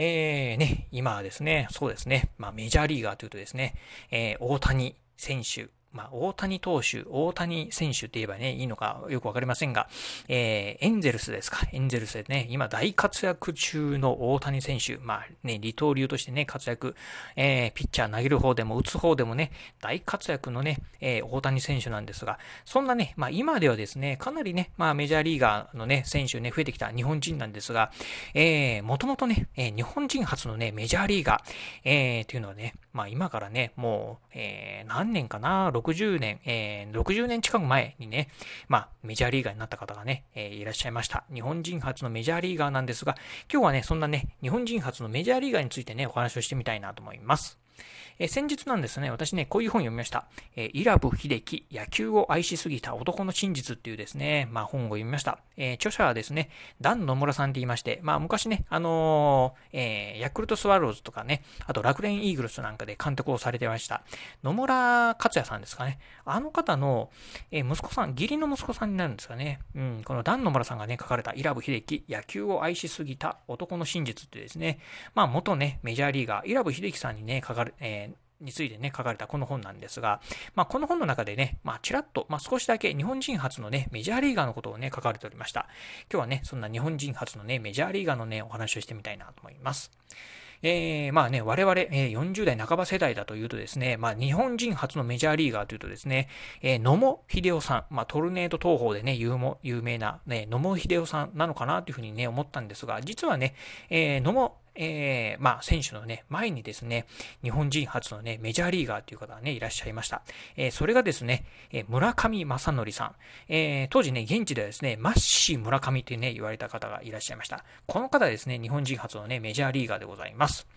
えー、ね、今はですね、そうですね、まあメジャーリーガーというとですね、えー、大谷選手、まあ、大谷投手、大谷選手って言えばね、いいのかよくわかりませんが、えー、エンゼルスですか。エンゼルスでね、今大活躍中の大谷選手、まあね、二刀流としてね、活躍、えー、ピッチャー投げる方でも打つ方でもね、大活躍のね、えー、大谷選手なんですが、そんなね、まあ今ではですね、かなりね、まあメジャーリーガーのね、選手ね、増えてきた日本人なんですが、えー、もともとね、えー、日本人初のね、メジャーリーガー、えー、っていうのはね、まあ今からね、もう、えー、何年かな、60年、えー、60年近く前にね、まあメジャーリーガーになった方がね、えー、いらっしゃいました。日本人初のメジャーリーガーなんですが、今日はね、そんなね、日本人初のメジャーリーガーについてね、お話をしてみたいなと思います。えー、先日なんですね、私ね、こういう本読みました。えー、イラブ秀樹、野球を愛しすぎた男の真実っていうですね、まあ本を読みました。えー、著者はですね、ダン野村さんって言いまして、まあ昔ね、あのえ、ヤクルトスワローズとかね、あと楽天イーグルスなんかで監督をされてました。野村克也さんですかね。あの方の、え、息子さん、義理の息子さんになるんですかね。うん、このダン野村さんがね、書かれたイラブ秀樹、野球を愛しすぎた男の真実ってですね、まあ元ね、メジャーリーガー、イラブ秀樹さんにね、書かれ、えについてね、書かれたこの本なんですが、まあ、この本の中でね、まあ、ちらっと、まあ、少しだけ日本人初のね、メジャーリーガーのことをね、書かれておりました。今日はね、そんな日本人初のね、メジャーリーガーのね、お話をしてみたいなと思います。えー、まあね、我々、えー、40代半ば世代だというとですね、まあ日本人初のメジャーリーガーというとですね、えー、野茂秀夫さん、まあトルネード東方でね、有有名な、ね、野茂秀夫さんなのかなというふうにね、思ったんですが、実はね、えー、野茂えー、まあ、選手のね、前にですね、日本人初のね、メジャーリーガーという方がね、いらっしゃいました。えー、それがですね、え、村上正則さん。えー、当時ね、現地ではですね、マッシー村上ってね、言われた方がいらっしゃいました。この方ですね、日本人初のね、メジャーリーガーでございます。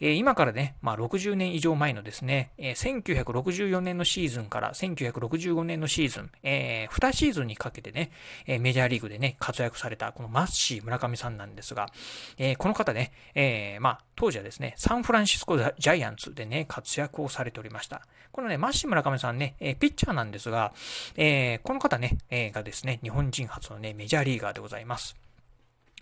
えー、今からね、まあ、60年以上前のですね、えー、1964年のシーズンから1965年のシーズン、えー、2シーズンにかけてね、えメジャーリーグでね、活躍されたこのマッシー村上さんなんですが、えこの方ね、えまあ、当時はですね、サンフランシスコジャイアンツでね、活躍をされておりました。このね、マッシー村上さんね、えピッチャーなんですが、えこの方ね、えがですね、日本人初のね、メジャーリーガーでございます。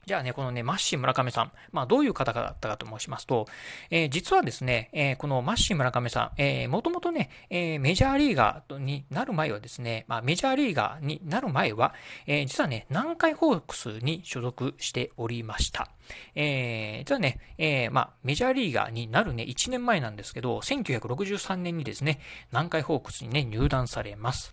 じゃあね、このね、マッシー村上さん、まあどういう方だったかと申しますと、えー、実はですね、えー、このマッシー村上さん、えー、もともとね、えー、メジャーリーガーになる前はですね、まあメジャーリーガーになる前は、えー、実はね、南海ホークスに所属しておりました。えー、実はね、えー、まあメジャーリーガーになるね、1年前なんですけど、1963年にですね、南海ホークスにね、入団されます。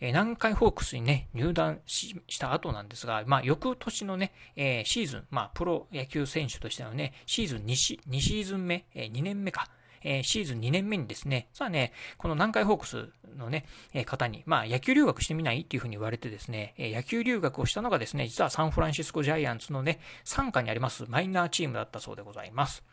えー、南海ホークスにね、入団した後なんですが、まあ翌年のね、えーシーズン、まあ、プロ野球選手としてのね、シーズン2シ ,2 シーズン目、え2年目か、えシーズン2年目にですね、さあね、この南海ホークスのね、え方に、まあ、野球留学してみないっていうふうに言われてですね、え野球留学をしたのがですね、実はサンフランシスコジャイアンツのね、傘下にありますマイナーチームだったそうでございます。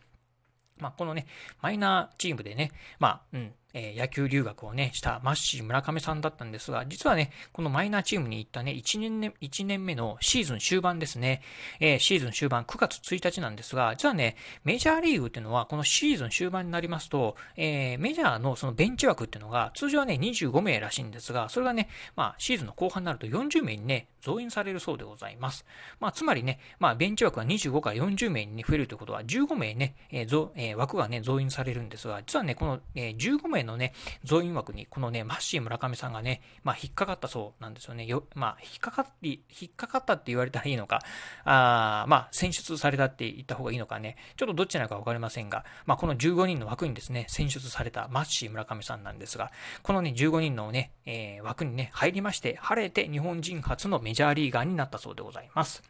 まあ、このね、マイナーチームでね、まあ、うん、え野球留学をね、したマッシー村上さんだったんですが、実はね、このマイナーチームに行ったね、1年目、1年目のシーズン終盤ですね、えー、シーズン終盤9月1日なんですが、実はね、メジャーリーグっていうのは、このシーズン終盤になりますと、えー、メジャーのそのベンチ枠っていうのが、通常はね、25名らしいんですが、それがね、まあ、シーズンの後半になると40名にね、増員されるそうでございます。まあ、つまりね、まあ、ベンチ枠が25から40名に増えるということは、15名ね、えーえー、枠がね、増員されるんですが、実はね、この、えー、15名のね、増員枠に、このね、マッシー村上さんがね、まあ、引っかかったそうなんですよね。よまあ、引っかかり、引っかかったって言われたらいいのか、あまあ、選出されたって言った方がいいのかね、ちょっとどっちなのかわかりませんが、まあ、この15人の枠にですね、選出されたマッシー村上さんなんですが、このね、15人のね、えー、枠にね、入りまして、晴れて日本人初のメジャーリーガーになったそうでございます。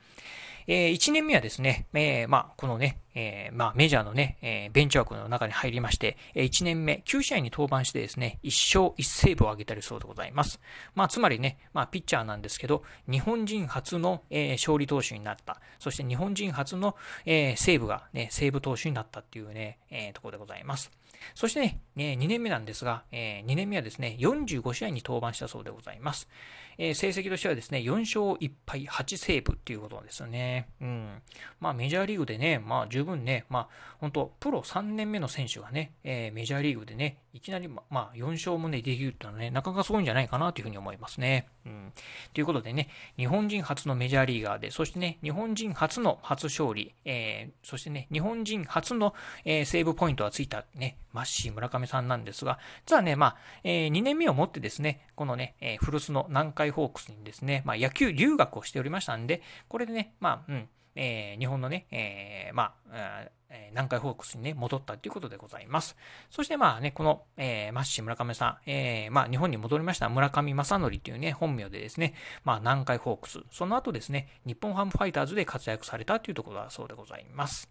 えー、1年目はですね、えー、まあ、このね、えー、まあ、メジャーのね、えー、ベンチ枠の中に入りまして、えー、1年目、9試合に登板してですね、1勝1セーブを挙げたりそうでございます。まあ、つまりね、まあ、ピッチャーなんですけど、日本人初の、えー、勝利投手になった。そして日本人初の、えー、セーブがね、セーブ投手になったっていうね、えー、ところでございます。そしてね、え2年目なんですが、え、2年目はですね、45試合に登板したそうでございます。え、成績としてはですね、4勝1敗8セーブっていうことですよね。うん。まあメジャーリーグでね、まあ十分ね、まあ本当プロ3年目の選手がね、え、メジャーリーグでね、いきなりまあ4勝もね、できるっていうのはね、なかなかすごいんじゃないかなというふうに思いますね。うん。ということでね、日本人初のメジャーリーガーで、そしてね、日本人初の初勝利、えー、そしてね、日本人初の、えー、セーブポイントがついたね、マッシー村上さんなんですが、実はね、まあ、えー、2年目をもってですね、このね、えー、古巣の南海ホークスにですね、まあ、野球留学をしておりましたんで、これでね、まあ、うん、えー、日本のね、えー、まあ、え南海ホークスにね、戻ったということでございます。そしてまあね、この、えー、マッシー村上さん、えー、まあ日本に戻りました村上正則というね、本名でですね、まあ南海ホークス、その後ですね、日本ハムファイターズで活躍されたというところだそうでございます。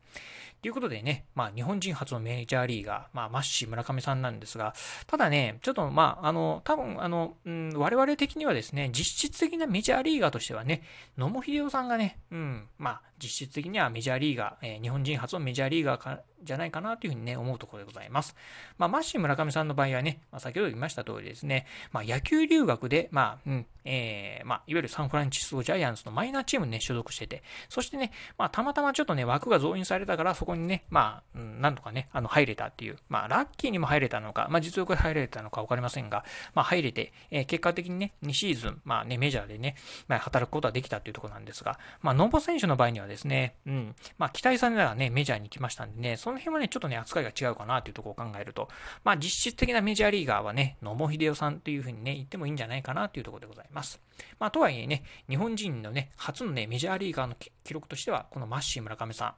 ということでね、まあ日本人初のメジャーリーガー、まあマッシー村上さんなんですが、ただね、ちょっとまあ、あの、多分あの、うん、我々的にはですね、実質的なメジャーリーガーとしてはね、野茂英雄さんがね、うん、まあ実質的にはメジャーリーガー、えー、日本人初のメジャーリーガーかじゃないかなというふうにね、思うところでございます。まあ、マッシー村上さんの場合はね、まあ、先ほど言いました通りですね、まあ、野球留学で、まあ、うん、えー、まあ、いわゆるサンフランシスコジャイアンツのマイナーチームにね、所属してて、そしてね、まあ、たまたまちょっとね、枠が増員されたから、そこにね、まあ、うん、なんとかね、あの、入れたっていう、まあ、ラッキーにも入れたのか、まあ、実力で入れたのかわかりませんが、まあ、入れて、えー、結果的にね、2シーズン、まあね、メジャーでね、まあ、働くことができたっていうところなんですが、まあ、ノボ選手の場合にはですね、うん、まあ、期待されながらね、メジャーに来ましたんでね、の辺はね、ちょっとね、扱いが違うかなというところを考えると、まあ、実質的なメジャーリーガーはね、野茂英雄さんっていうふうにね、言ってもいいんじゃないかなというところでございます。まあ、とはいえね、日本人のね、初のね、メジャーリーガーの記録としては、このマッシー村上さん、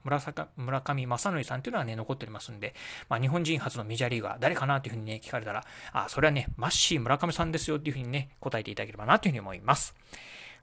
村上正則さんっていうのはね、残っておりますんで、まあ、日本人初のメジャーリーガー誰かなというふうにね、聞かれたら、あ、それはね、マッシー村上さんですよっていうふうにね、答えていただければなというふうに思います。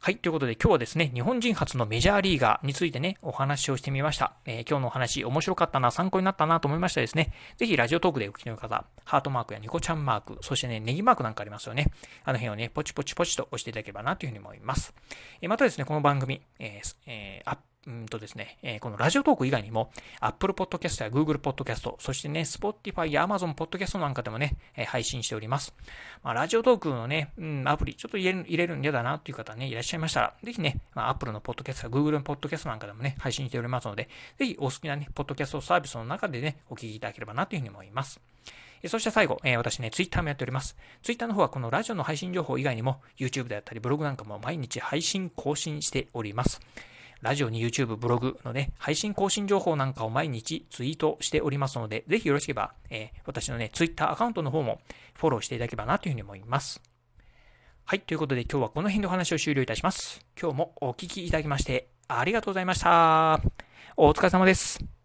はい。ということで今日はですね、日本人初のメジャーリーガーについてね、お話をしてみました。えー、今日のお話面白かったな、参考になったなと思いましたですね。ぜひラジオトークでお聞きの方、ハートマークやニコちゃんマーク、そしてね、ネギマークなんかありますよね。あの辺をね、ポチポチポチと押していただければなというふうに思います。えー、またですね、この番組、えーえー、うんとですね、えー、このラジオトーク以外にも、Apple Podcast や Google Podcast、そしてね、Spotify や Amazon Podcast なんかでもね、えー、配信しております。まあ、ラジオトークのね、うん、アプリ、ちょっと入れる入れるん嫌だなっていう方ね、いらっしゃいましたら、ぜひね、まあ、Apple の Podcast や Google の Podcast なんかでもね、配信しておりますので、ぜひお好きなね、ポッドキャストサービスの中でね、お聞きいただければなというふうに思います。そして最後、えー、私ね、ツイッターもやっております。ツイッターの方はこのラジオの配信情報以外にも、YouTube であったりブログなんかも毎日配信更新しております。ラジオに YouTube、ブログのね、配信更新情報なんかを毎日ツイートしておりますので、ぜひよろしければ、えー、私のね、Twitter アカウントの方もフォローしていただければなというふうに思います。はい、ということで今日はこの辺でお話を終了いたします。今日もお聴きいただきましてありがとうございました。お疲れ様です。